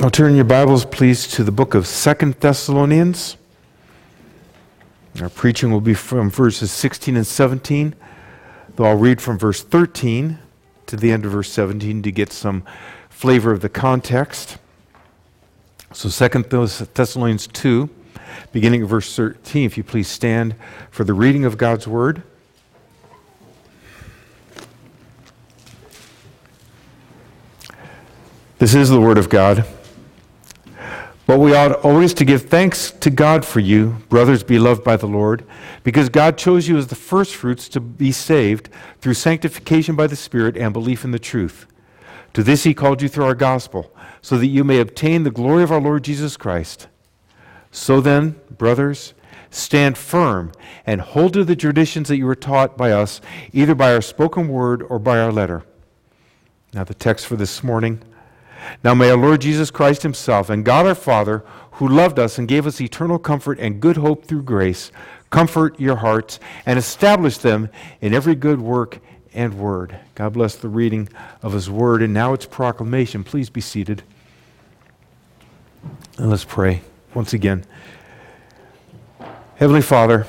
I'll turn your Bibles, please, to the book of Second Thessalonians. Our preaching will be from verses 16 and 17, though I'll read from verse 13 to the end of verse 17 to get some flavor of the context. So Second Thessalonians 2, beginning of verse 13, if you please stand for the reading of God's word. This is the word of God. But we ought always to give thanks to God for you, brothers beloved by the Lord, because God chose you as the firstfruits to be saved through sanctification by the Spirit and belief in the truth. To this he called you through our gospel, so that you may obtain the glory of our Lord Jesus Christ. So then, brothers, stand firm and hold to the traditions that you were taught by us, either by our spoken word or by our letter. Now, the text for this morning. Now may our Lord Jesus Christ Himself and God our Father, who loved us and gave us eternal comfort and good hope through grace, comfort your hearts and establish them in every good work and word. God bless the reading of His word and now its proclamation. Please be seated. And let's pray once again. Heavenly Father,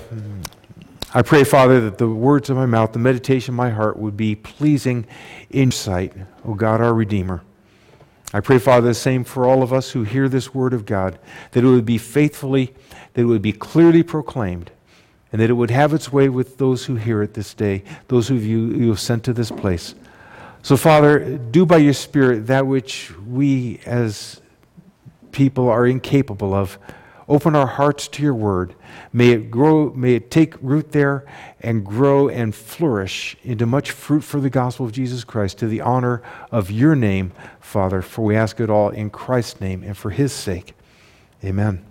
I pray, Father, that the words of my mouth, the meditation of my heart would be pleasing in sight, O God, our Redeemer. I pray, Father, the same for all of us who hear this word of God, that it would be faithfully, that it would be clearly proclaimed, and that it would have its way with those who hear it this day, those who you, you have sent to this place. So, Father, do by your Spirit that which we as people are incapable of. Open our hearts to your word. May it grow, may it take root there and grow and flourish into much fruit for the gospel of Jesus Christ to the honor of your name, Father. For we ask it all in Christ's name and for his sake. Amen.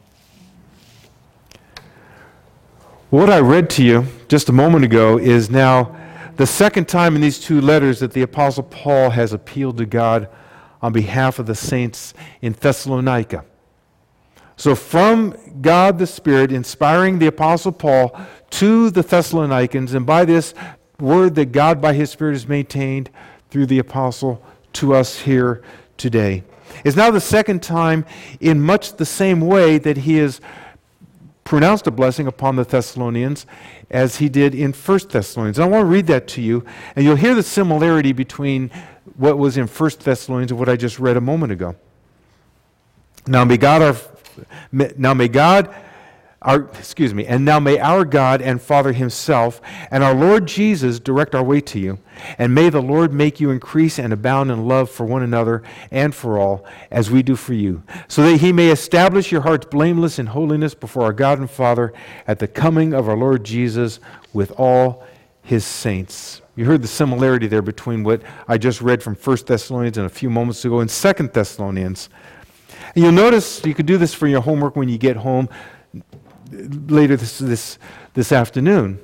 What I read to you just a moment ago is now the second time in these two letters that the Apostle Paul has appealed to God on behalf of the saints in Thessalonica. So, from God the Spirit, inspiring the Apostle Paul to the Thessalonians, and by this word that God by His Spirit has maintained through the Apostle to us here today. It's now the second time in much the same way that He has pronounced a blessing upon the Thessalonians as He did in 1 Thessalonians. And I want to read that to you, and you'll hear the similarity between what was in 1 Thessalonians and what I just read a moment ago. Now, may God our now may God, our, excuse me, and now may our God and Father Himself and our Lord Jesus direct our way to you. And may the Lord make you increase and abound in love for one another and for all, as we do for you, so that He may establish your hearts blameless in holiness before our God and Father at the coming of our Lord Jesus with all His saints. You heard the similarity there between what I just read from 1 Thessalonians and a few moments ago in 2 Thessalonians. And you'll notice you could do this for your homework when you get home later this, this, this afternoon.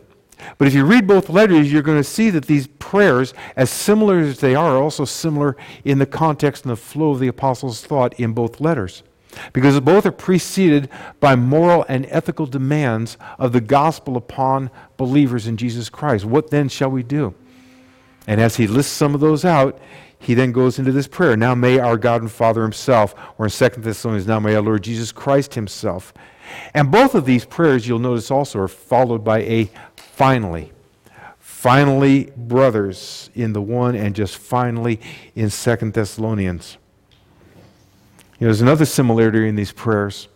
But if you read both letters, you're going to see that these prayers, as similar as they are, are also similar in the context and the flow of the apostles' thought in both letters. Because both are preceded by moral and ethical demands of the gospel upon believers in Jesus Christ. What then shall we do? And as he lists some of those out, he then goes into this prayer. Now may our God and Father himself, or in 2 Thessalonians, now may our Lord Jesus Christ himself. And both of these prayers, you'll notice also, are followed by a finally. Finally, brothers, in the one, and just finally in 2 Thessalonians. You know, there's another similarity in these prayers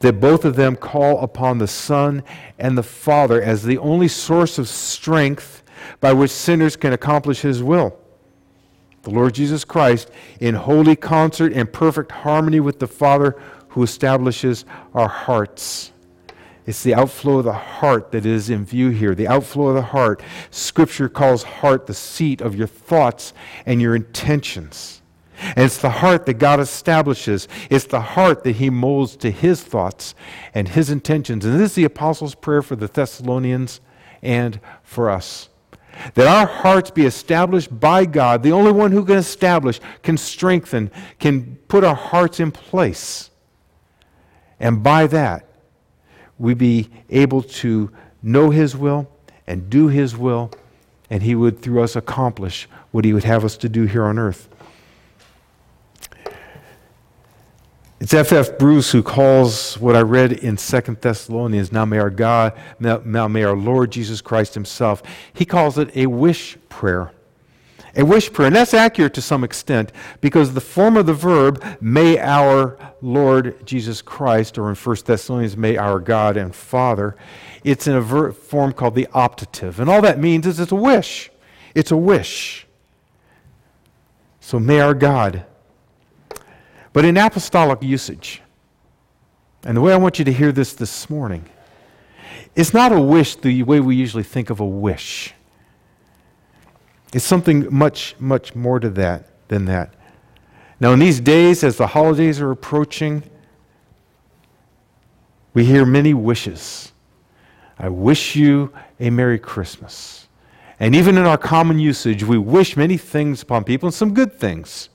that both of them call upon the Son and the Father as the only source of strength by which sinners can accomplish His will the Lord Jesus Christ, in holy concert and perfect harmony with the Father who establishes our hearts. It's the outflow of the heart that is in view here. The outflow of the heart. Scripture calls heart the seat of your thoughts and your intentions. And it's the heart that God establishes. It's the heart that He molds to His thoughts and His intentions. And this is the Apostles' prayer for the Thessalonians and for us that our hearts be established by God, the only one who can establish, can strengthen, can put our hearts in place. And by that, we be able to know His will and do His will, and He would, through us, accomplish what He would have us to do here on earth. It's F. F. Bruce who calls what I read in Second Thessalonians, now may our God, now may our Lord Jesus Christ himself, he calls it a wish prayer. A wish prayer. And that's accurate to some extent because the form of the verb, may our Lord Jesus Christ, or in 1 Thessalonians, may our God and Father, it's in a ver- form called the optative. And all that means is it's a wish. It's a wish. So may our God but in apostolic usage, and the way I want you to hear this this morning, it's not a wish the way we usually think of a wish. It's something much, much more to that than that. Now, in these days, as the holidays are approaching, we hear many wishes. I wish you a Merry Christmas. And even in our common usage, we wish many things upon people, and some good things.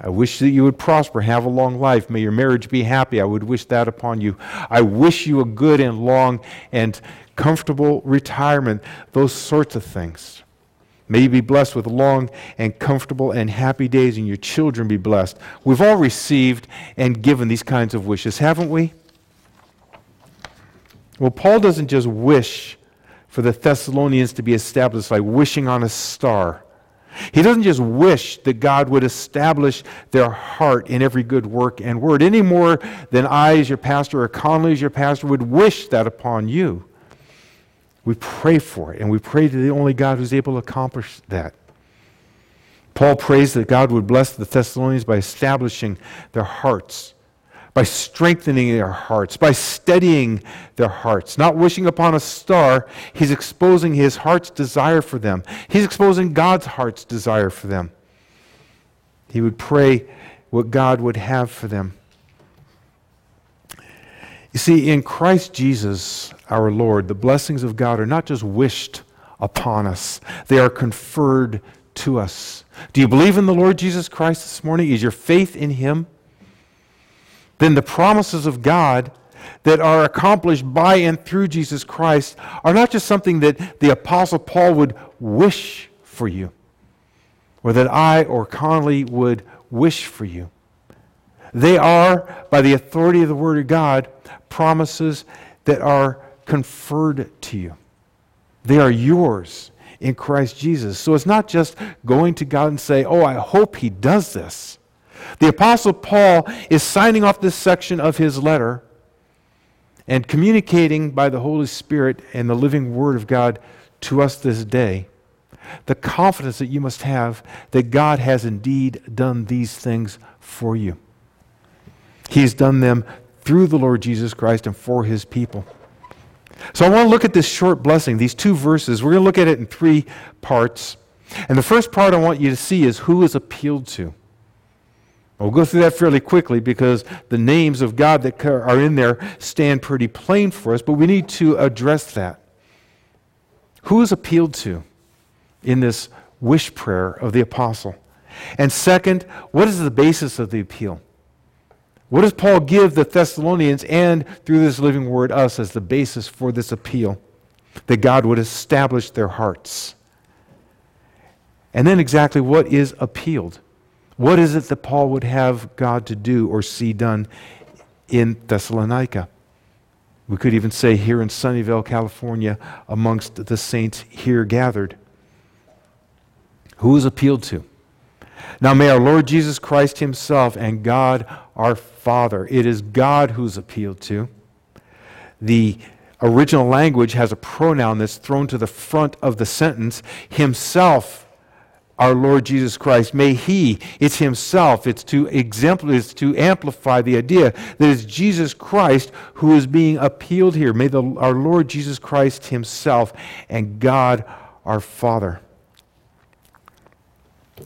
I wish that you would prosper, have a long life. May your marriage be happy. I would wish that upon you. I wish you a good and long and comfortable retirement. Those sorts of things. May you be blessed with long and comfortable and happy days, and your children be blessed. We've all received and given these kinds of wishes, haven't we? Well, Paul doesn't just wish for the Thessalonians to be established by wishing on a star. He doesn't just wish that God would establish their heart in every good work and word any more than I, as your pastor, or Conley, as your pastor, would wish that upon you. We pray for it, and we pray to the only God who's able to accomplish that. Paul prays that God would bless the Thessalonians by establishing their hearts by strengthening their hearts, by steadying their hearts, not wishing upon a star. He's exposing his heart's desire for them. He's exposing God's heart's desire for them. He would pray what God would have for them. You see, in Christ Jesus, our Lord, the blessings of God are not just wished upon us, they are conferred to us. Do you believe in the Lord Jesus Christ this morning? Is your faith in Him? Then the promises of God that are accomplished by and through Jesus Christ are not just something that the Apostle Paul would wish for you, or that I or Conley would wish for you. They are, by the authority of the Word of God, promises that are conferred to you. They are yours in Christ Jesus. So it's not just going to God and say, Oh, I hope He does this. The Apostle Paul is signing off this section of his letter and communicating by the Holy Spirit and the living Word of God to us this day the confidence that you must have that God has indeed done these things for you. He has done them through the Lord Jesus Christ and for his people. So I want to look at this short blessing, these two verses. We're going to look at it in three parts. And the first part I want you to see is who is appealed to. We'll go through that fairly quickly because the names of God that are in there stand pretty plain for us, but we need to address that. Who is appealed to in this wish prayer of the apostle? And second, what is the basis of the appeal? What does Paul give the Thessalonians and through this living word us as the basis for this appeal? That God would establish their hearts. And then exactly what is appealed? What is it that Paul would have God to do or see done in Thessalonica? We could even say here in Sunnyvale, California, amongst the saints here gathered. Who is appealed to? Now, may our Lord Jesus Christ Himself and God our Father, it is God who's appealed to. The original language has a pronoun that's thrown to the front of the sentence Himself our Lord Jesus Christ. May He, it's Himself, it's to exemplify, it's to amplify the idea that it's Jesus Christ who is being appealed here. May the, our Lord Jesus Christ Himself and God our Father.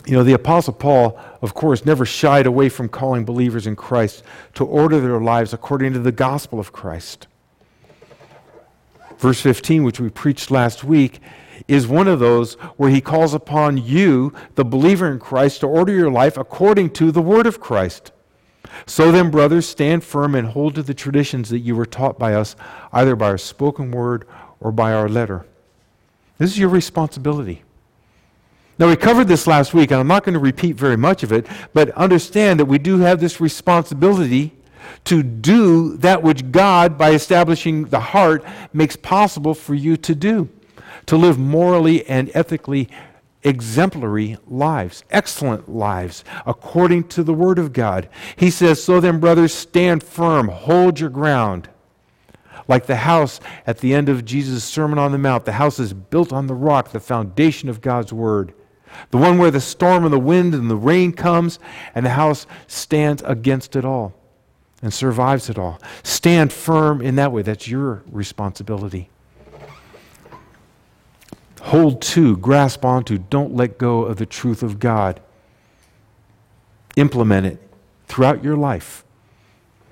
You know, the Apostle Paul, of course, never shied away from calling believers in Christ to order their lives according to the gospel of Christ. Verse 15, which we preached last week, is one of those where he calls upon you, the believer in Christ, to order your life according to the word of Christ. So then, brothers, stand firm and hold to the traditions that you were taught by us, either by our spoken word or by our letter. This is your responsibility. Now, we covered this last week, and I'm not going to repeat very much of it, but understand that we do have this responsibility to do that which God, by establishing the heart, makes possible for you to do. To live morally and ethically exemplary lives, excellent lives, according to the Word of God. He says, So then, brothers, stand firm, hold your ground. Like the house at the end of Jesus' Sermon on the Mount, the house is built on the rock, the foundation of God's Word. The one where the storm and the wind and the rain comes, and the house stands against it all and survives it all. Stand firm in that way. That's your responsibility. Hold to, grasp onto, don't let go of the truth of God. Implement it throughout your life.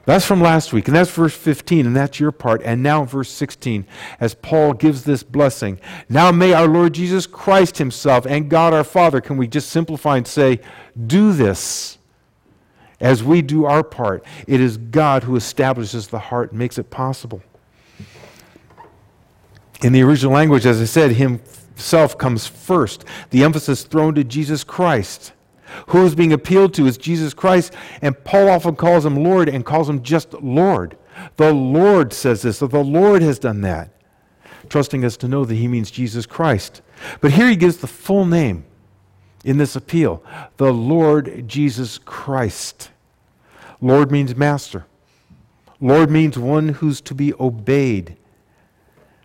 That's from last week, and that's verse 15, and that's your part. And now, verse 16, as Paul gives this blessing. Now may our Lord Jesus Christ Himself and God our Father, can we just simplify and say, do this as we do our part? It is God who establishes the heart and makes it possible. In the original language, as I said, Himself comes first, the emphasis thrown to Jesus Christ. Who is being appealed to is Jesus Christ, and Paul often calls him Lord and calls him just Lord. The Lord says this, so the Lord has done that, trusting us to know that he means Jesus Christ. But here he gives the full name in this appeal the Lord Jesus Christ. Lord means master, Lord means one who's to be obeyed.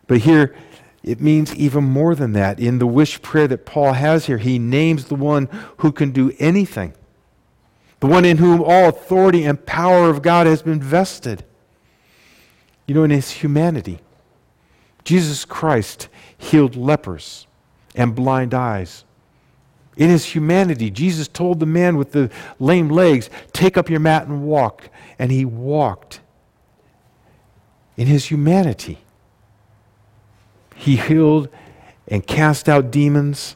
But here, it means even more than that. In the wish prayer that Paul has here, he names the one who can do anything, the one in whom all authority and power of God has been vested. You know, in his humanity, Jesus Christ healed lepers and blind eyes. In his humanity, Jesus told the man with the lame legs, Take up your mat and walk. And he walked. In his humanity, he healed and cast out demons.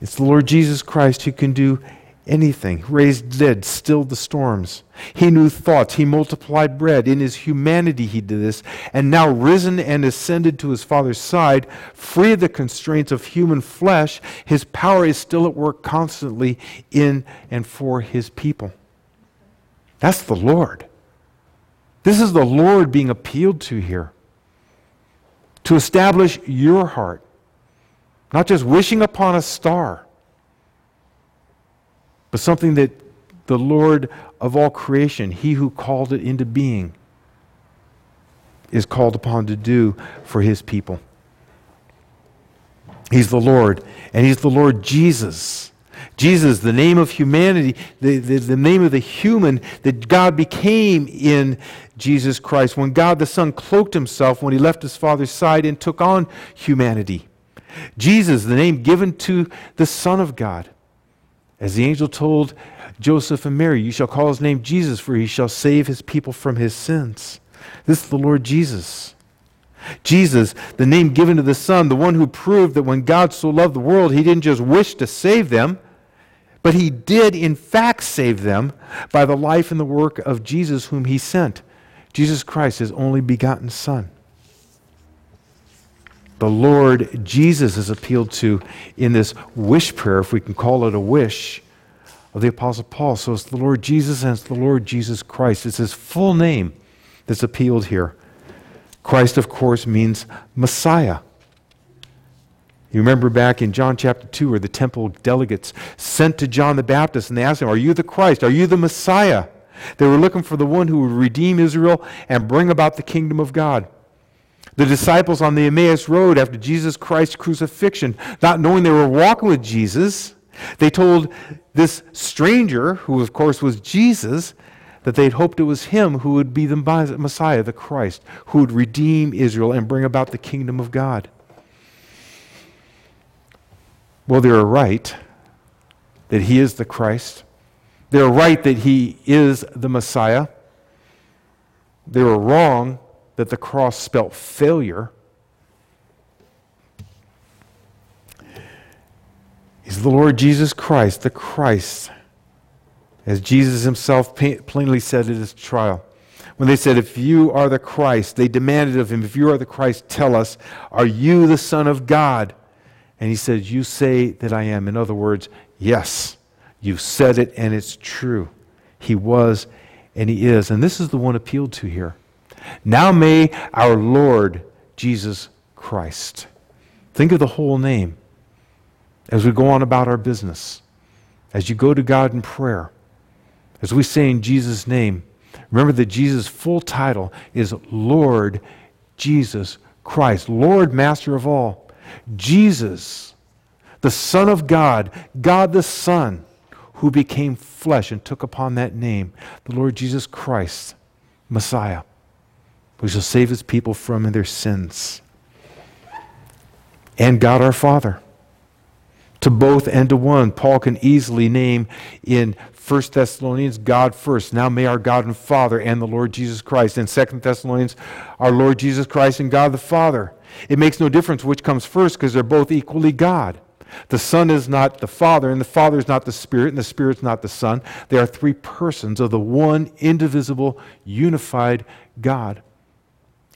It's the Lord Jesus Christ who can do anything, raised dead, stilled the storms. He knew thoughts. He multiplied bread. In his humanity, he did this. And now, risen and ascended to his Father's side, free of the constraints of human flesh, his power is still at work constantly in and for his people. That's the Lord. This is the Lord being appealed to here to establish your heart, not just wishing upon a star, but something that the Lord of all creation, He who called it into being, is called upon to do for His people. He's the Lord, and He's the Lord Jesus. Jesus, the name of humanity, the, the, the, name of the human that God became in Jesus Christ. When God the Son cloaked himself when he left his Father's side and took on humanity. Jesus, the name given to the Son of God. As the angel told Joseph and Mary, You shall call his name Jesus, for he shall save his people from his sins. This is the Lord Jesus. Jesus, the name given to the Son, the one who proved that when God so loved the world, he didn't just wish to save them, but he did, in fact, save them by the life and the work of Jesus, whom he sent. Jesus Christ, his only begotten Son. The Lord Jesus is appealed to in this wish prayer, if we can call it a wish, of the Apostle Paul. So it's the Lord Jesus and it's the Lord Jesus Christ. It's his full name that's appealed here. Christ, of course, means Messiah. You remember back in John chapter 2 where the temple delegates sent to John the Baptist and they asked him, Are you the Christ? Are you the Messiah? They were looking for the one who would redeem Israel and bring about the kingdom of God. The disciples on the Emmaus Road after Jesus Christ's crucifixion, not knowing they were walking with Jesus, they told this stranger, who of course was Jesus, that they'd hoped it was him who would be the Messiah, the Christ, who would redeem Israel and bring about the kingdom of God. Well, they were right that he is the Christ. They're right that he is the Messiah. They were wrong that the cross spelt failure. He's the Lord Jesus Christ, the Christ. As Jesus himself plainly said at his trial. When they said, If you are the Christ, they demanded of him, If you are the Christ, tell us, Are you the Son of God? And he said, You say that I am. In other words, yes, you said it and it's true. He was and he is. And this is the one appealed to here. Now may our Lord Jesus Christ. Think of the whole name as we go on about our business, as you go to God in prayer, as we say in Jesus' name. Remember that Jesus' full title is Lord Jesus Christ, Lord, Master of all. Jesus, the Son of God, God the Son, who became flesh and took upon that name, the Lord Jesus Christ, Messiah, who shall save his people from their sins. And God our Father. To both and to one, Paul can easily name in 1 Thessalonians, God first. Now may our God and Father and the Lord Jesus Christ. In 2 Thessalonians, our Lord Jesus Christ and God the Father. It makes no difference which comes first because they're both equally God. The Son is not the Father, and the Father is not the Spirit, and the Spirit is not the Son. They are three persons of the one indivisible, unified God.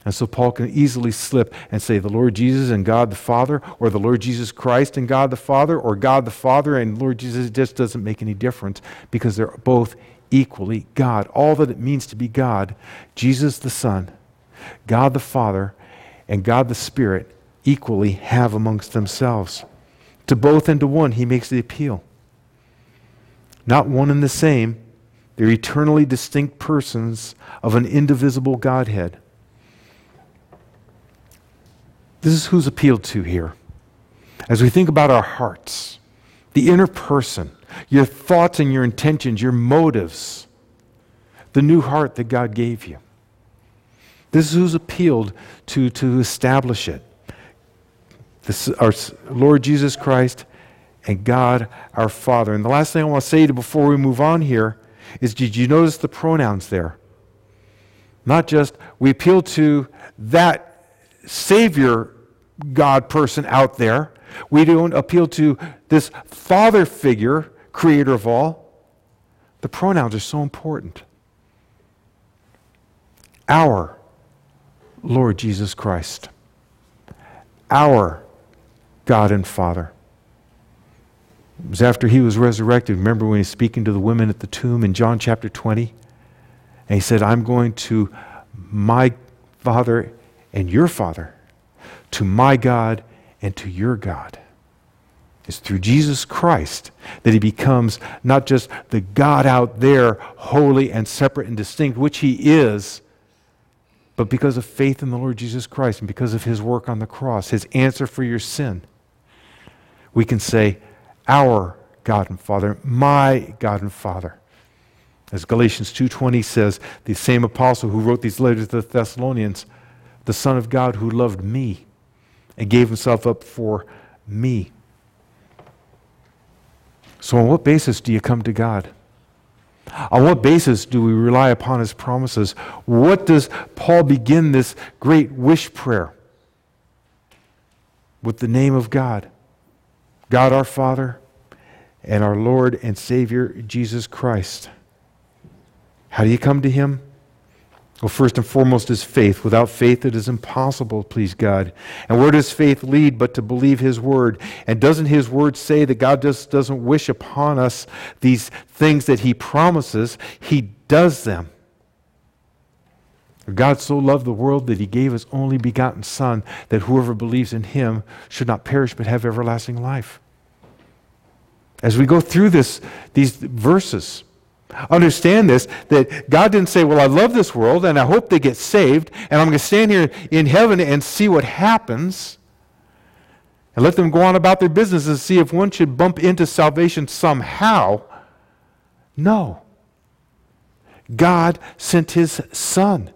And so Paul can easily slip and say the Lord Jesus and God the Father, or the Lord Jesus Christ and God the Father, or God the Father and Lord Jesus. It just doesn't make any difference because they're both equally God. All that it means to be God, Jesus the Son, God the Father, and God the Spirit equally have amongst themselves. To both and to one, he makes the appeal. Not one and the same, they're eternally distinct persons of an indivisible Godhead. This is who's appealed to here. As we think about our hearts, the inner person, your thoughts and your intentions, your motives, the new heart that God gave you. This is who's appealed to to establish it. This, our Lord Jesus Christ and God our Father. And the last thing I want to say to before we move on here is did you notice the pronouns there? Not just we appeal to that Savior God person out there. We don't appeal to this father figure, creator of all. The pronouns are so important. Our Lord Jesus Christ. Our God and Father. It was after he was resurrected. Remember when he's speaking to the women at the tomb in John chapter 20? And he said, I'm going to my Father and your Father, to my God and to your God. It's through Jesus Christ that he becomes not just the God out there, holy and separate and distinct, which he is, but because of faith in the Lord Jesus Christ and because of his work on the cross, his answer for your sin, we can say, Our God and Father, my God and Father. As Galatians 2:20 says, the same apostle who wrote these letters to the Thessalonians, the Son of God who loved me and gave himself up for me. So, on what basis do you come to God? On what basis do we rely upon his promises? What does Paul begin this great wish prayer? With the name of God, God our Father, and our Lord and Savior Jesus Christ. How do you come to him? Well, first and foremost is faith. Without faith, it is impossible to please God. And where does faith lead but to believe His word? And doesn't His word say that God just doesn't wish upon us these things that He promises? He does them. God so loved the world that He gave His only begotten Son, that whoever believes in Him should not perish but have everlasting life. As we go through this, these verses, Understand this that God didn't say, Well, I love this world and I hope they get saved, and I'm going to stand here in heaven and see what happens and let them go on about their business and see if one should bump into salvation somehow. No. God sent his Son.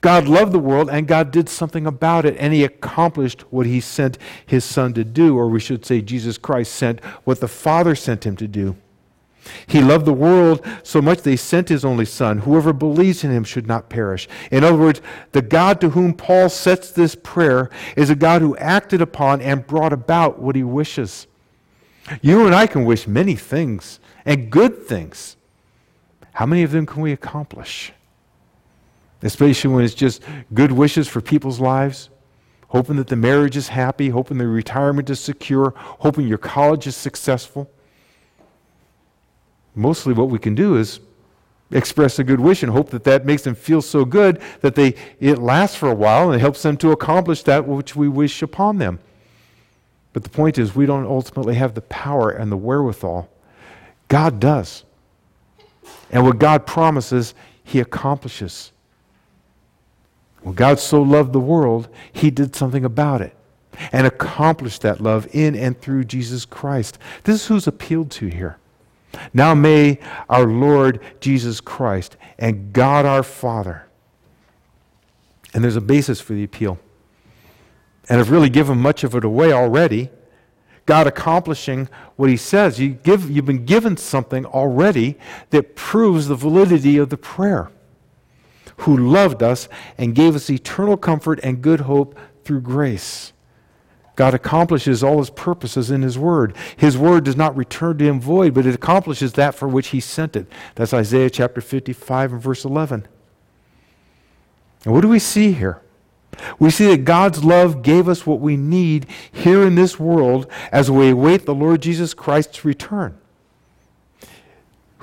God loved the world and God did something about it, and he accomplished what he sent his Son to do, or we should say, Jesus Christ sent what the Father sent him to do. He loved the world so much that he sent his only Son. Whoever believes in him should not perish. In other words, the God to whom Paul sets this prayer is a God who acted upon and brought about what he wishes. You and I can wish many things and good things. How many of them can we accomplish? Especially when it's just good wishes for people's lives, hoping that the marriage is happy, hoping the retirement is secure, hoping your college is successful mostly what we can do is express a good wish and hope that that makes them feel so good that they, it lasts for a while and it helps them to accomplish that which we wish upon them. But the point is, we don't ultimately have the power and the wherewithal. God does. And what God promises, He accomplishes. God so loved the world, He did something about it and accomplished that love in and through Jesus Christ. This is who's appealed to here. Now may our Lord Jesus Christ and God our Father, and there's a basis for the appeal. And I've really given much of it away already. God accomplishing what he says. You give, you've been given something already that proves the validity of the prayer. Who loved us and gave us eternal comfort and good hope through grace. God accomplishes all his purposes in his word. His word does not return to him void, but it accomplishes that for which he sent it. That's Isaiah chapter 55 and verse 11. And what do we see here? We see that God's love gave us what we need here in this world as we await the Lord Jesus Christ's return,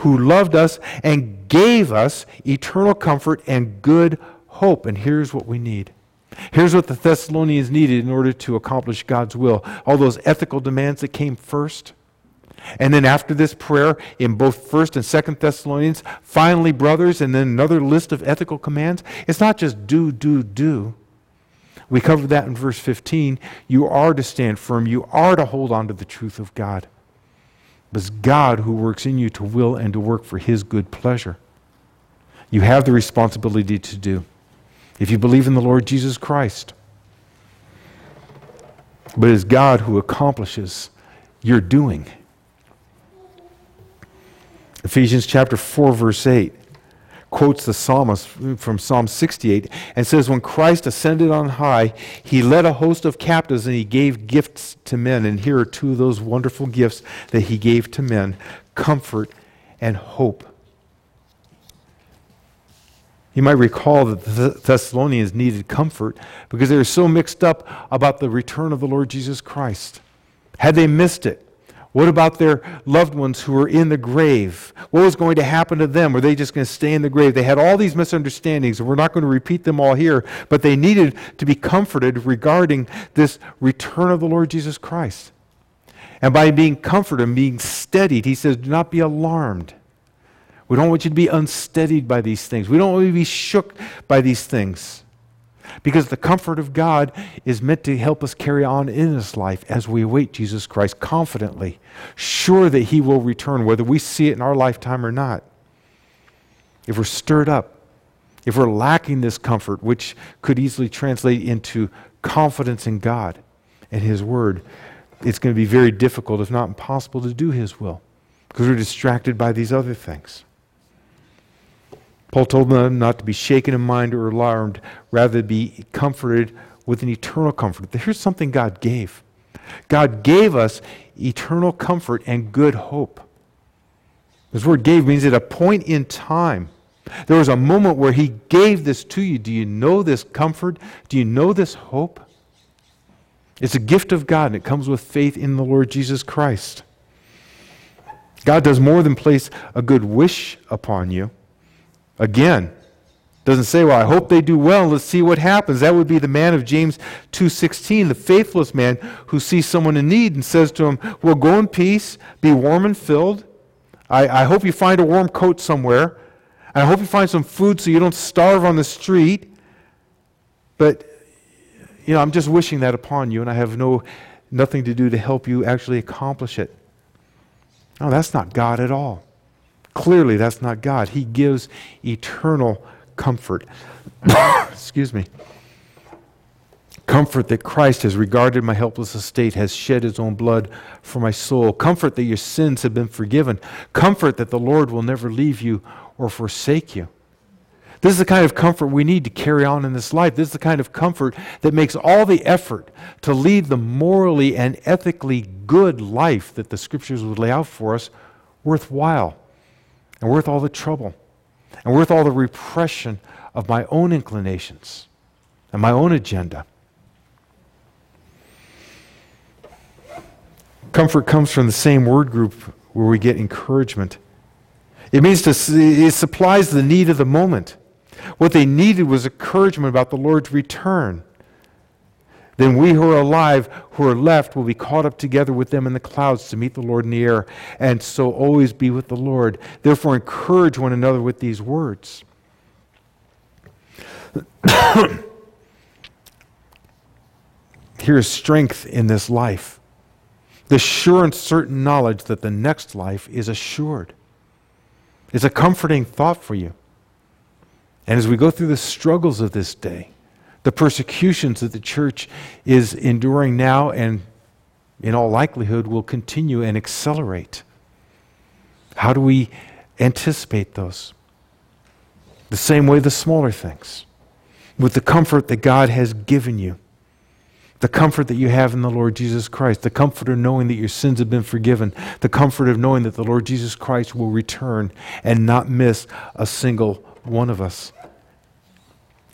who loved us and gave us eternal comfort and good hope. And here's what we need Here's what the Thessalonians needed in order to accomplish God's will all those ethical demands that came first. And then after this prayer, in both 1st and 2nd Thessalonians, finally, brothers, and then another list of ethical commands. It's not just do, do, do. We covered that in verse 15. You are to stand firm, you are to hold on to the truth of God. But it's God who works in you to will and to work for his good pleasure. You have the responsibility to do if you believe in the Lord Jesus Christ. But it is God who accomplishes your doing. Ephesians chapter 4, verse 8 quotes the psalmist from Psalm 68 and says, When Christ ascended on high, he led a host of captives and he gave gifts to men. And here are two of those wonderful gifts that he gave to men comfort and hope. You might recall that the Thessalonians needed comfort because they were so mixed up about the return of the Lord Jesus Christ. Had they missed it? What about their loved ones who were in the grave? What was going to happen to them? Were they just going to stay in the grave? They had all these misunderstandings, and we're not going to repeat them all here, but they needed to be comforted regarding this return of the Lord Jesus Christ. And by being comforted and being steadied, he says, Do not be alarmed. We don't want you to be unsteadied by these things. We don't want you to be shook by these things. Because the comfort of God is meant to help us carry on in this life as we await Jesus Christ confidently, sure that He will return, whether we see it in our lifetime or not. If we're stirred up, if we're lacking this comfort, which could easily translate into confidence in God and His Word, it's going to be very difficult, if not impossible, to do His will because we're distracted by these other things. Paul told them not to be shaken in mind or alarmed, rather be comforted with an eternal comfort. Here's something God gave God gave us eternal comfort and good hope. This word gave means at a point in time. There was a moment where he gave this to you. Do you know this comfort? Do you know this hope? It's a gift of God, and it comes with faith in the Lord Jesus Christ. God does more than place a good wish upon you. Again, doesn't say, well, I hope they do well. Let's see what happens. That would be the man of James 2.16, the faithless man who sees someone in need and says to him, well, go in peace, be warm and filled. I, I hope you find a warm coat somewhere. I hope you find some food so you don't starve on the street. But, you know, I'm just wishing that upon you, and I have no, nothing to do to help you actually accomplish it. No, that's not God at all. Clearly, that's not God. He gives eternal comfort. Excuse me. Comfort that Christ has regarded my helpless estate, has shed his own blood for my soul. Comfort that your sins have been forgiven. Comfort that the Lord will never leave you or forsake you. This is the kind of comfort we need to carry on in this life. This is the kind of comfort that makes all the effort to lead the morally and ethically good life that the scriptures would lay out for us worthwhile and worth all the trouble and worth all the repression of my own inclinations and my own agenda. Comfort comes from the same word group where we get encouragement. It means to, it supplies the need of the moment. What they needed was encouragement about the Lord's return. Then we who are alive, who are left, will be caught up together with them in the clouds to meet the Lord in the air, and so always be with the Lord. Therefore, encourage one another with these words. Here is strength in this life. The sure and certain knowledge that the next life is assured. It's a comforting thought for you. And as we go through the struggles of this day, the persecutions that the church is enduring now and in all likelihood will continue and accelerate, how do we anticipate those? The same way the smaller things, with the comfort that God has given you the comfort that you have in the Lord Jesus Christ, the comfort of knowing that your sins have been forgiven, the comfort of knowing that the Lord Jesus Christ will return and not miss a single one of us.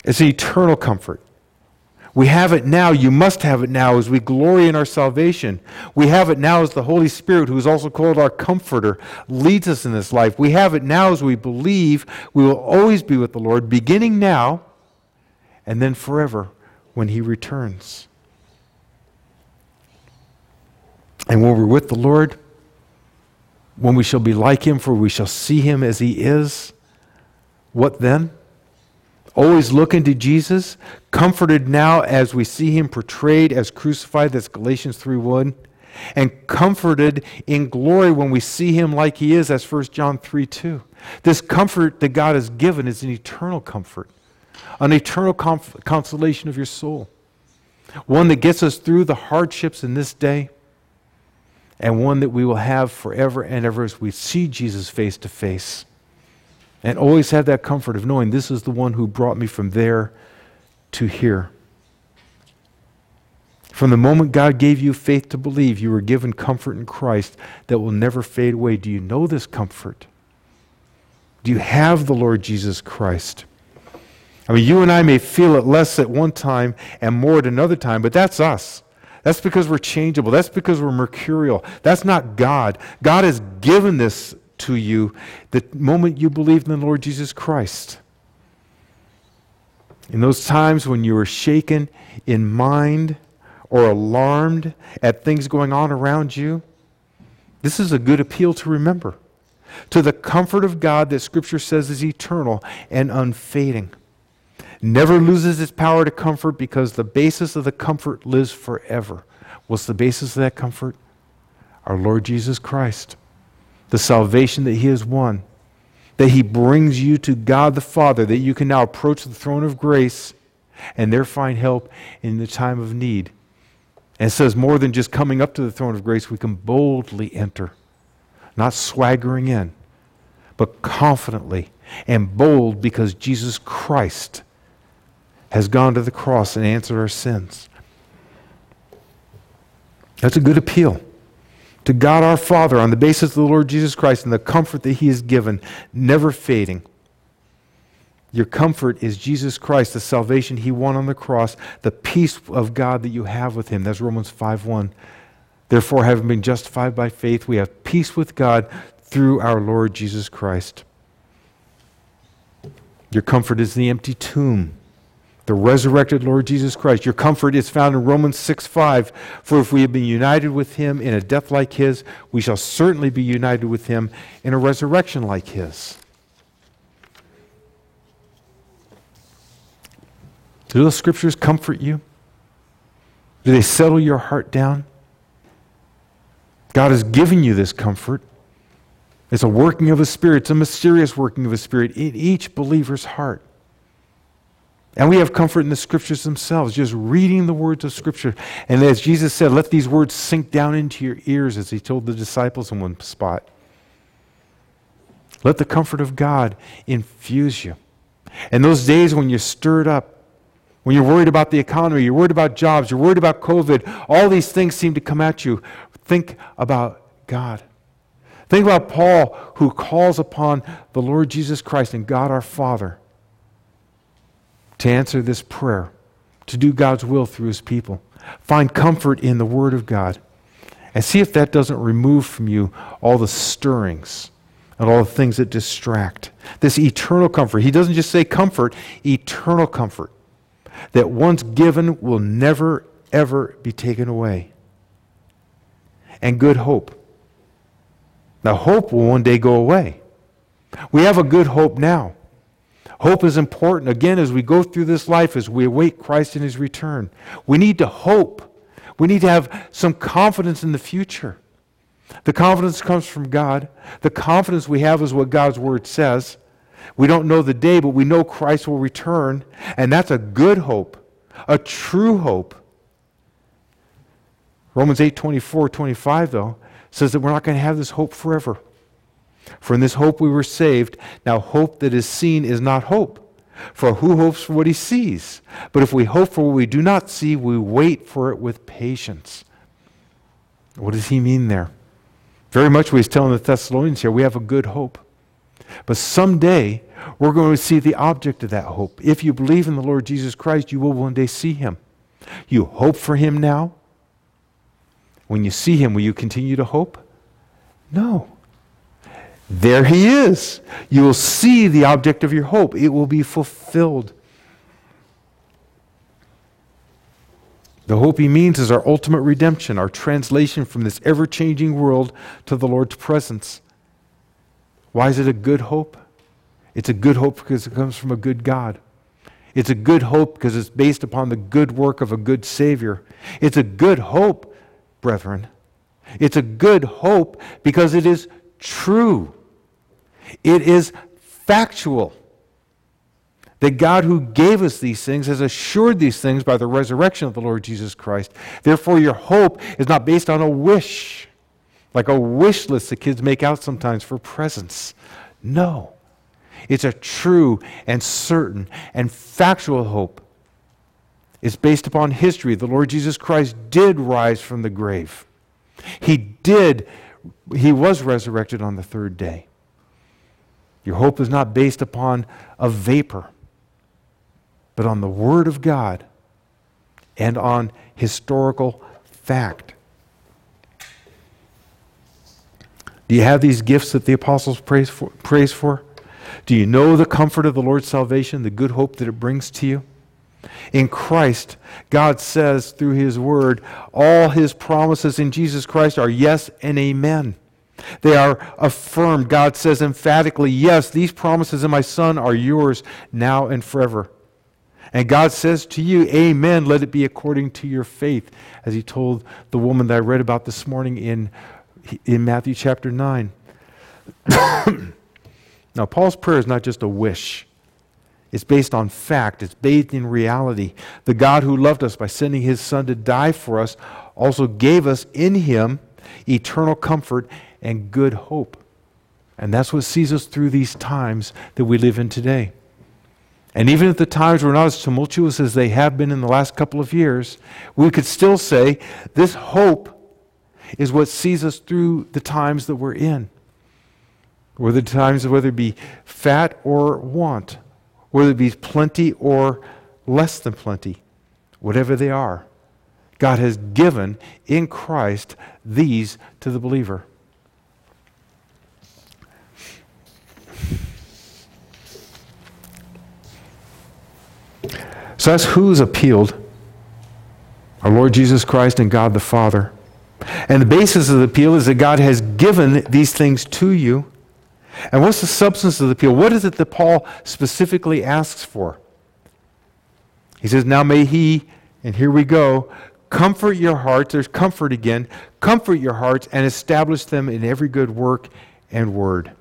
It's an eternal comfort. We have it now. You must have it now as we glory in our salvation. We have it now as the Holy Spirit, who is also called our comforter, leads us in this life. We have it now as we believe we will always be with the Lord, beginning now and then forever when He returns. And when we're with the Lord, when we shall be like him, for we shall see him as he is, what then? Always looking to Jesus, comforted now as we see him portrayed as crucified, that's Galatians 3 1, and comforted in glory when we see him like he is, that's 1 John 3 2. This comfort that God has given is an eternal comfort, an eternal consolation of your soul, one that gets us through the hardships in this day and one that we will have forever and ever as we see Jesus face to face. And always have that comfort of knowing this is the one who brought me from there to here. From the moment God gave you faith to believe, you were given comfort in Christ that will never fade away. Do you know this comfort? Do you have the Lord Jesus Christ? I mean, you and I may feel it less at one time and more at another time, but that's us. That's because we're changeable. That's because we're mercurial. That's not God. God has given this to you the moment you believed in the Lord Jesus Christ. In those times when you are shaken in mind or alarmed at things going on around you, this is a good appeal to remember. To the comfort of God that Scripture says is eternal and unfading never loses its power to comfort because the basis of the comfort lives forever. What's the basis of that comfort? Our Lord Jesus Christ, the salvation that He has won, that He brings you to God the Father, that you can now approach the throne of grace and there find help in the time of need. And says more than just coming up to the throne of grace, we can boldly enter, not swaggering in, but confidently and bold because Jesus Christ has gone to the cross and answered our sins. That's a good appeal to God our Father on the basis of the Lord Jesus Christ and the comfort that He has given, never fading. Your comfort is Jesus Christ, the salvation He won on the cross, the peace of God that you have with Him. That's Romans 5 1. Therefore, having been justified by faith, we have peace with God through our Lord Jesus Christ. Your comfort is the empty tomb the resurrected Lord Jesus Christ. Your comfort is found in Romans 6 5. For if we have been united with him in a death like his, we shall certainly be united with him in a resurrection like his. Do those scriptures comfort you? Do they settle your heart down? God has given you this comfort. It's a working of a Spirit, it's a mysterious working of a Spirit in each believer's heart. And we have comfort in the scriptures themselves, just reading the words of scripture. And as Jesus said, let these words sink down into your ears, as he told the disciples in one spot. Let the comfort of God infuse you. And those days when you're stirred up, when you're worried about the economy, you're worried about jobs, you're worried about COVID, all these things seem to come at you. Think about God. Think about Paul, who calls upon the Lord Jesus Christ and God our Father to answer this prayer, to do God's will through his people. Find comfort in the Word of God. And see if that doesn't remove from you all the stirrings and all the things that distract. This eternal comfort. He doesn't just say comfort, eternal comfort that once given will never, ever be taken away. And good hope. Now, hope will one day go away. We have a good hope now. Hope is important, again, as we go through this life, as we await Christ in his return. We need to hope. We need to have some confidence in the future. The confidence comes from God. The confidence we have is what God's word says. We don't know the day, but we know Christ will return, and that's a good hope, a true hope. Romans 8 24, 25, though, says that we're not going to have this hope forever. For in this hope we were saved. Now, hope that is seen is not hope. For who hopes for what he sees? But if we hope for what we do not see, we wait for it with patience. What does he mean there? Very much what he's telling the Thessalonians here we have a good hope. But someday, we're going to see the object of that hope. If you believe in the Lord Jesus Christ, you will one day see him. You hope for him now. When you see him, will you continue to hope? No. There he is. You will see the object of your hope, it will be fulfilled. The hope he means is our ultimate redemption, our translation from this ever changing world to the Lord's presence. Why is it a good hope? It's a good hope because it comes from a good God. It's a good hope because it's based upon the good work of a good Savior. It's a good hope, brethren. It's a good hope because it is true. It is factual. That God, who gave us these things, has assured these things by the resurrection of the Lord Jesus Christ. Therefore, your hope is not based on a wish, like a wish list that kids make out sometimes for presents. No. It's a true and certain and factual hope. It's based upon history. The Lord Jesus Christ did rise from the grave. He did, he was resurrected on the third day. Your hope is not based upon a vapor, but on the Word of God and on historical fact. Do you have these gifts that the apostles praise for? Praise for? Do you know the comfort of the Lord's salvation, the good hope that it brings to you? In Christ, God says through His Word, all His promises in Jesus Christ are yes and amen. They are affirmed. God says emphatically, Yes, these promises in my Son are yours now and forever. And God says to you, Amen, let it be according to your faith, as He told the woman that I read about this morning in, in Matthew chapter 9. now, Paul's prayer is not just a wish. It's based on fact. It's based in reality. The God who loved us by sending his Son to die for us also gave us in him eternal comfort and good hope. And that's what sees us through these times that we live in today. And even if the times were not as tumultuous as they have been in the last couple of years, we could still say this hope is what sees us through the times that we're in. Whether the times, whether it be fat or want, whether it be plenty or less than plenty, whatever they are, God has given in Christ these to the believer. So that's who's appealed our Lord Jesus Christ and God the Father. And the basis of the appeal is that God has given these things to you. And what's the substance of the appeal? What is it that Paul specifically asks for? He says, Now may he, and here we go, comfort your hearts. There's comfort again. Comfort your hearts and establish them in every good work and word.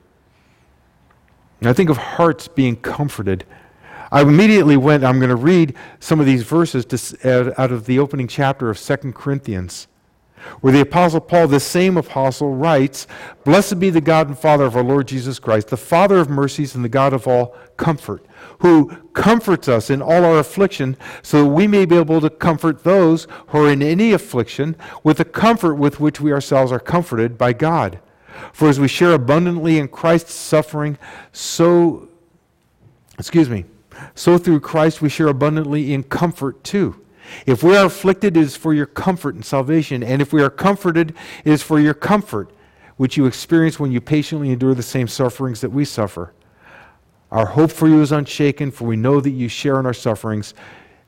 And I think of hearts being comforted. I immediately went, I'm going to read some of these verses to, out of the opening chapter of 2 Corinthians, where the Apostle Paul, the same apostle, writes Blessed be the God and Father of our Lord Jesus Christ, the Father of mercies and the God of all comfort, who comforts us in all our affliction, so that we may be able to comfort those who are in any affliction with the comfort with which we ourselves are comforted by God. For as we share abundantly in Christ's suffering, so, excuse me, so through Christ we share abundantly in comfort too. If we are afflicted, it is for your comfort and salvation. And if we are comforted, it is for your comfort. which you experience when you patiently endure the same sufferings that we suffer. Our hope for you is unshaken, for we know that you share in our sufferings.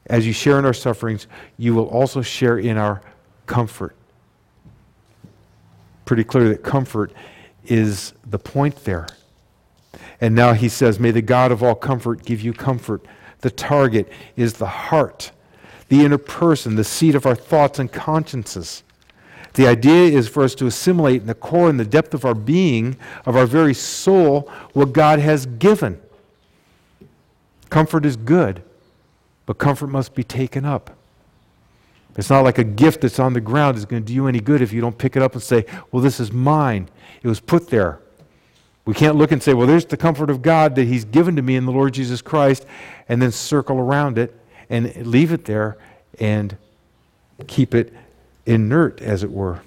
As you share in our sufferings, you will also share in our comfort. Pretty clear that comfort is the point there. And now he says, May the God of all comfort give you comfort. The target is the heart, the inner person, the seat of our thoughts and consciences. The idea is for us to assimilate in the core and the depth of our being, of our very soul, what God has given. Comfort is good, but comfort must be taken up. It's not like a gift that's on the ground is going to do you any good if you don't pick it up and say, Well, this is mine. It was put there. We can't look and say, Well, there's the comfort of God that He's given to me in the Lord Jesus Christ, and then circle around it and leave it there and keep it inert, as it were.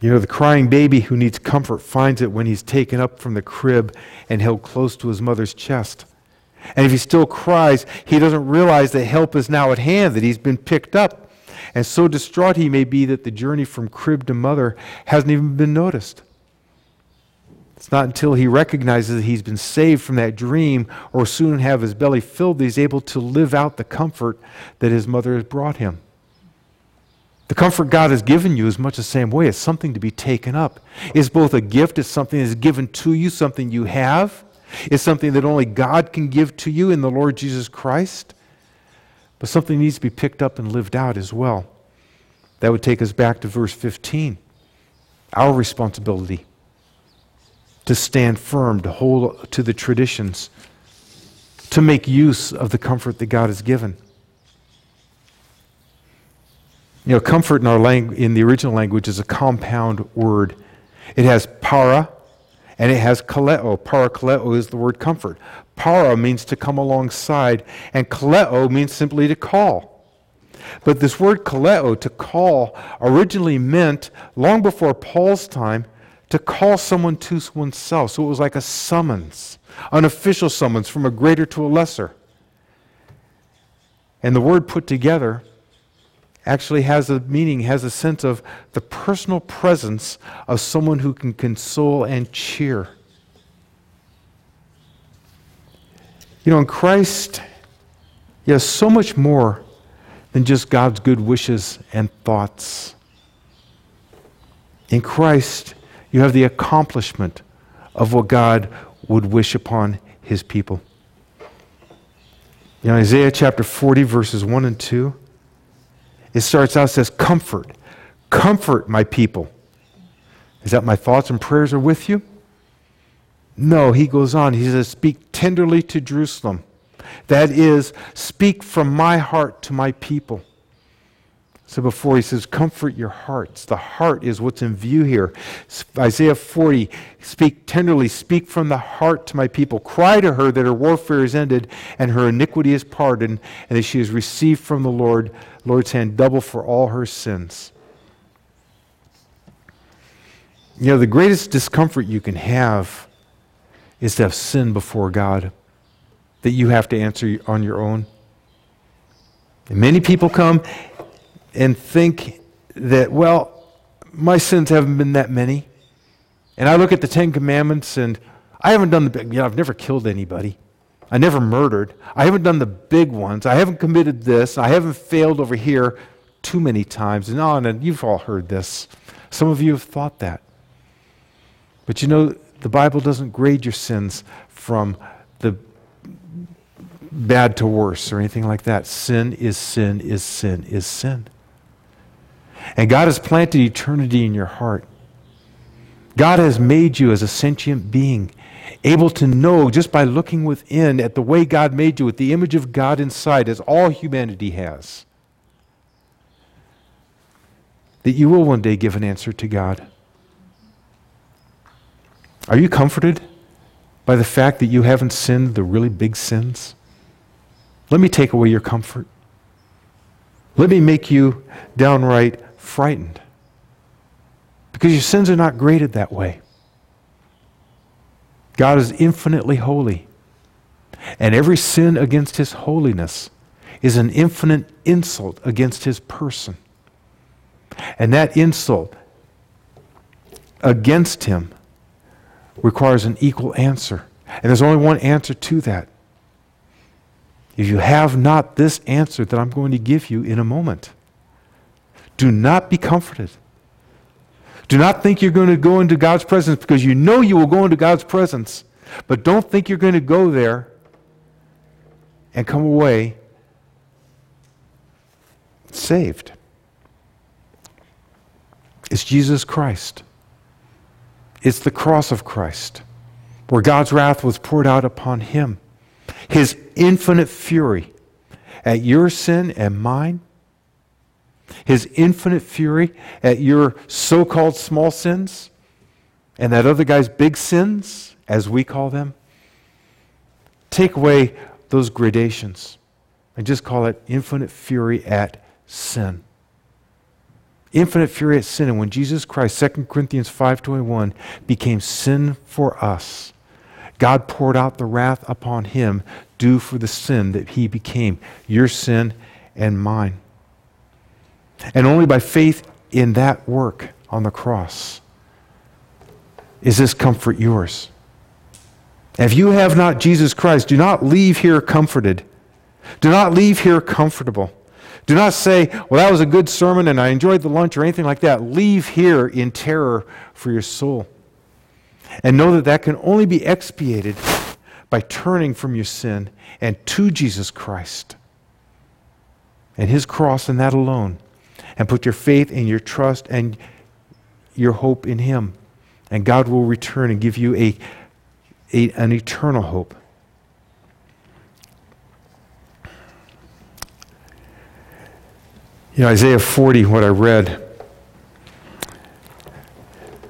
You know, the crying baby who needs comfort finds it when he's taken up from the crib and held close to his mother's chest. And if he still cries, he doesn't realize that help is now at hand, that he's been picked up. And so distraught he may be that the journey from crib to mother hasn't even been noticed. It's not until he recognizes that he's been saved from that dream or soon have his belly filled that he's able to live out the comfort that his mother has brought him. The comfort God has given you is much the same way. It's something to be taken up. It's both a gift, it's something that's given to you, something you have. It's something that only God can give to you in the Lord Jesus Christ. But something needs to be picked up and lived out as well. That would take us back to verse 15. Our responsibility to stand firm, to hold to the traditions, to make use of the comfort that God has given. You know, comfort in our language, in the original language is a compound word. It has para and it has kaleo. Parakaleo is the word comfort. Para means to come alongside, and kaleo means simply to call. But this word kaleo, to call, originally meant, long before Paul's time, to call someone to oneself. So it was like a summons, an official summons from a greater to a lesser. And the word put together actually has a meaning, has a sense of the personal presence of someone who can console and cheer. You know, in Christ, he has so much more than just God's good wishes and thoughts. In Christ, you have the accomplishment of what God would wish upon his people. In Isaiah chapter 40, verses 1 and 2, it starts out, says, Comfort, comfort my people. Is that my thoughts and prayers are with you? No, he goes on. He says, Speak tenderly to Jerusalem. That is, speak from my heart to my people. So before he says, Comfort your hearts. The heart is what's in view here. Isaiah 40, speak tenderly, speak from the heart to my people. Cry to her that her warfare is ended and her iniquity is pardoned, and that she has received from the Lord Lord's hand double for all her sins. You know, the greatest discomfort you can have is to have sin before God that you have to answer on your own. And many people come and think that, well, my sins haven't been that many. And I look at the Ten Commandments and I haven't done the, you know, I've never killed anybody. I never murdered. I haven't done the big ones. I haven't committed this. I haven't failed over here too many times. And on, and you've all heard this. Some of you have thought that. But you know, the Bible doesn't grade your sins from the bad to worse or anything like that. Sin is sin, is sin, is sin. And God has planted eternity in your heart. God has made you as a sentient being able to know just by looking within at the way God made you with the image of God inside, as all humanity has, that you will one day give an answer to God. Are you comforted by the fact that you haven't sinned the really big sins? Let me take away your comfort. Let me make you downright frightened. Because your sins are not graded that way. God is infinitely holy. And every sin against his holiness is an infinite insult against his person. And that insult against him requires an equal answer. And there's only one answer to that. If you have not this answer that I'm going to give you in a moment, do not be comforted. Do not think you're going to go into God's presence because you know you will go into God's presence, but don't think you're going to go there and come away saved. It's Jesus Christ. It's the cross of Christ, where God's wrath was poured out upon him. His infinite fury at your sin and mine, his infinite fury at your so called small sins, and that other guy's big sins, as we call them. Take away those gradations and just call it infinite fury at sin infinite fury at sin. And when Jesus Christ, 2 Corinthians 5.21, became sin for us, God poured out the wrath upon him due for the sin that he became, your sin and mine. And only by faith in that work on the cross is this comfort yours. If you have not Jesus Christ, do not leave here comforted. Do not leave here comfortable. Do not say, well, that was a good sermon and I enjoyed the lunch or anything like that. Leave here in terror for your soul. And know that that can only be expiated by turning from your sin and to Jesus Christ and his cross and that alone. And put your faith and your trust and your hope in him. And God will return and give you a, a an eternal hope. You know, Isaiah 40, what I read,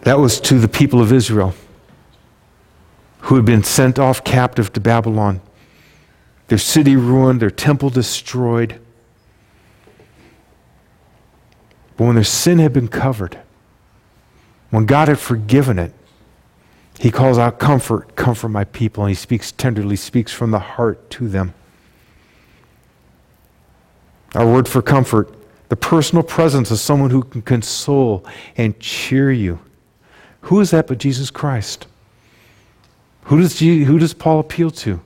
that was to the people of Israel who had been sent off captive to Babylon, their city ruined, their temple destroyed. But when their sin had been covered, when God had forgiven it, he calls out, Comfort, comfort my people. And he speaks tenderly, speaks from the heart to them. Our word for comfort the personal presence of someone who can console and cheer you. Who is that but Jesus Christ? Who does, Jesus, who does Paul appeal to?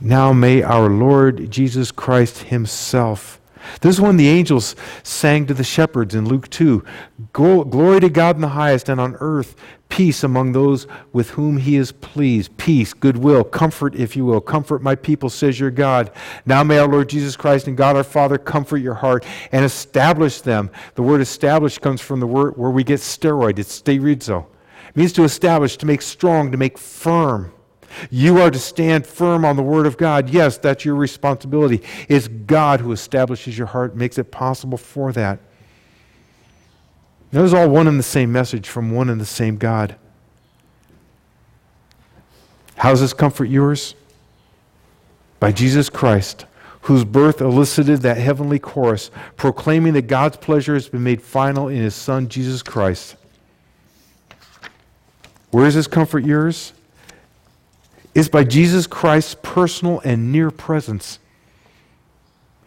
Now may our Lord Jesus Christ Himself this is when the angels sang to the shepherds in Luke 2 Glory to God in the highest, and on earth peace among those with whom he is pleased. Peace, goodwill, comfort, if you will. Comfort my people, says your God. Now may our Lord Jesus Christ and God our Father comfort your heart and establish them. The word establish comes from the word where we get steroid. It's sterizo. It means to establish, to make strong, to make firm. You are to stand firm on the Word of God. Yes, that's your responsibility. It's God who establishes your heart, makes it possible for that. That was all one and the same message from one and the same God. How does this comfort yours? By Jesus Christ, whose birth elicited that heavenly chorus, proclaiming that God's pleasure has been made final in His Son, Jesus Christ. Where is this comfort yours? Is by Jesus Christ's personal and near presence.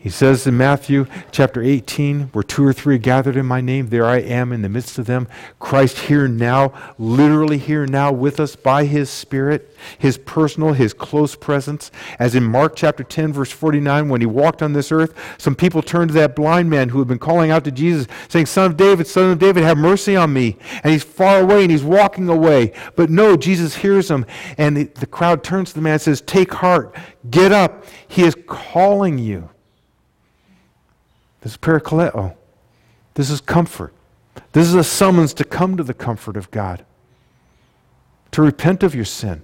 He says in Matthew chapter 18, where two or three gathered in my name, there I am in the midst of them. Christ here now, literally here now with us by his Spirit, his personal, his close presence. As in Mark chapter 10, verse 49, when he walked on this earth, some people turned to that blind man who had been calling out to Jesus, saying, Son of David, Son of David, have mercy on me. And he's far away and he's walking away. But no, Jesus hears him, and the, the crowd turns to the man and says, Take heart, get up. He is calling you. This is parakaleo. This is comfort. This is a summons to come to the comfort of God, to repent of your sin,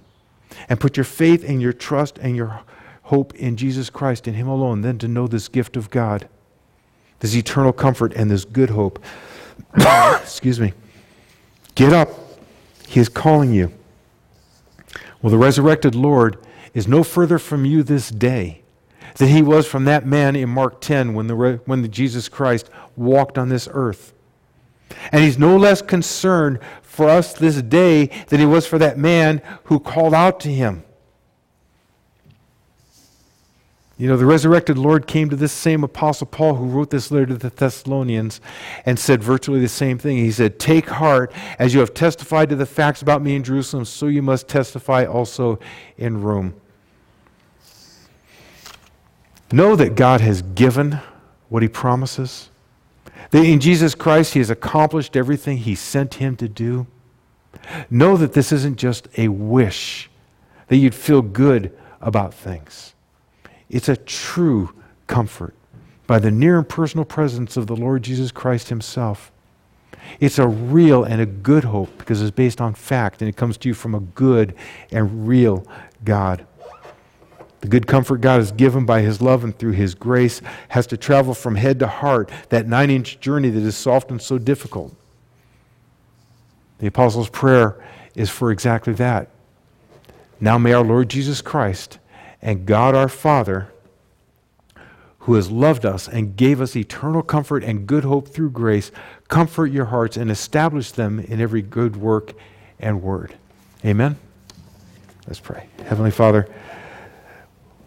and put your faith and your trust and your hope in Jesus Christ, in Him alone, then to know this gift of God, this eternal comfort and this good hope. Excuse me. Get up. He is calling you. Well, the resurrected Lord is no further from you this day than he was from that man in Mark 10 when, the, when the Jesus Christ walked on this earth. And he's no less concerned for us this day than he was for that man who called out to him. You know, the resurrected Lord came to this same Apostle Paul who wrote this letter to the Thessalonians and said virtually the same thing. He said, Take heart, as you have testified to the facts about me in Jerusalem, so you must testify also in Rome. Know that God has given what he promises. That in Jesus Christ, he has accomplished everything he sent him to do. Know that this isn't just a wish, that you'd feel good about things. It's a true comfort by the near and personal presence of the Lord Jesus Christ Himself. It's a real and a good hope because it's based on fact and it comes to you from a good and real God. The good comfort God has given by His love and through His grace has to travel from head to heart, that nine inch journey that is so often so difficult. The Apostles' prayer is for exactly that. Now may our Lord Jesus Christ and God our Father, who has loved us and gave us eternal comfort and good hope through grace, comfort your hearts and establish them in every good work and word. Amen. Let's pray. Heavenly Father,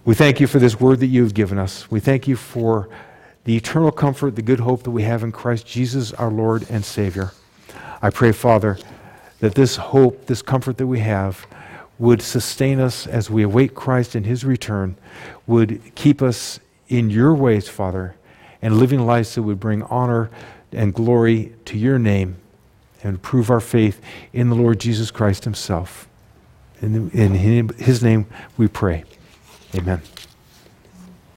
we thank you for this word that you've given us. We thank you for the eternal comfort, the good hope that we have in Christ Jesus, our Lord and Savior. I pray, Father, that this hope, this comfort that we have, would sustain us as we await Christ and his return, would keep us in your ways, Father, and living lives that would bring honor and glory to your name and prove our faith in the Lord Jesus Christ himself. In, in his name we pray. Amen.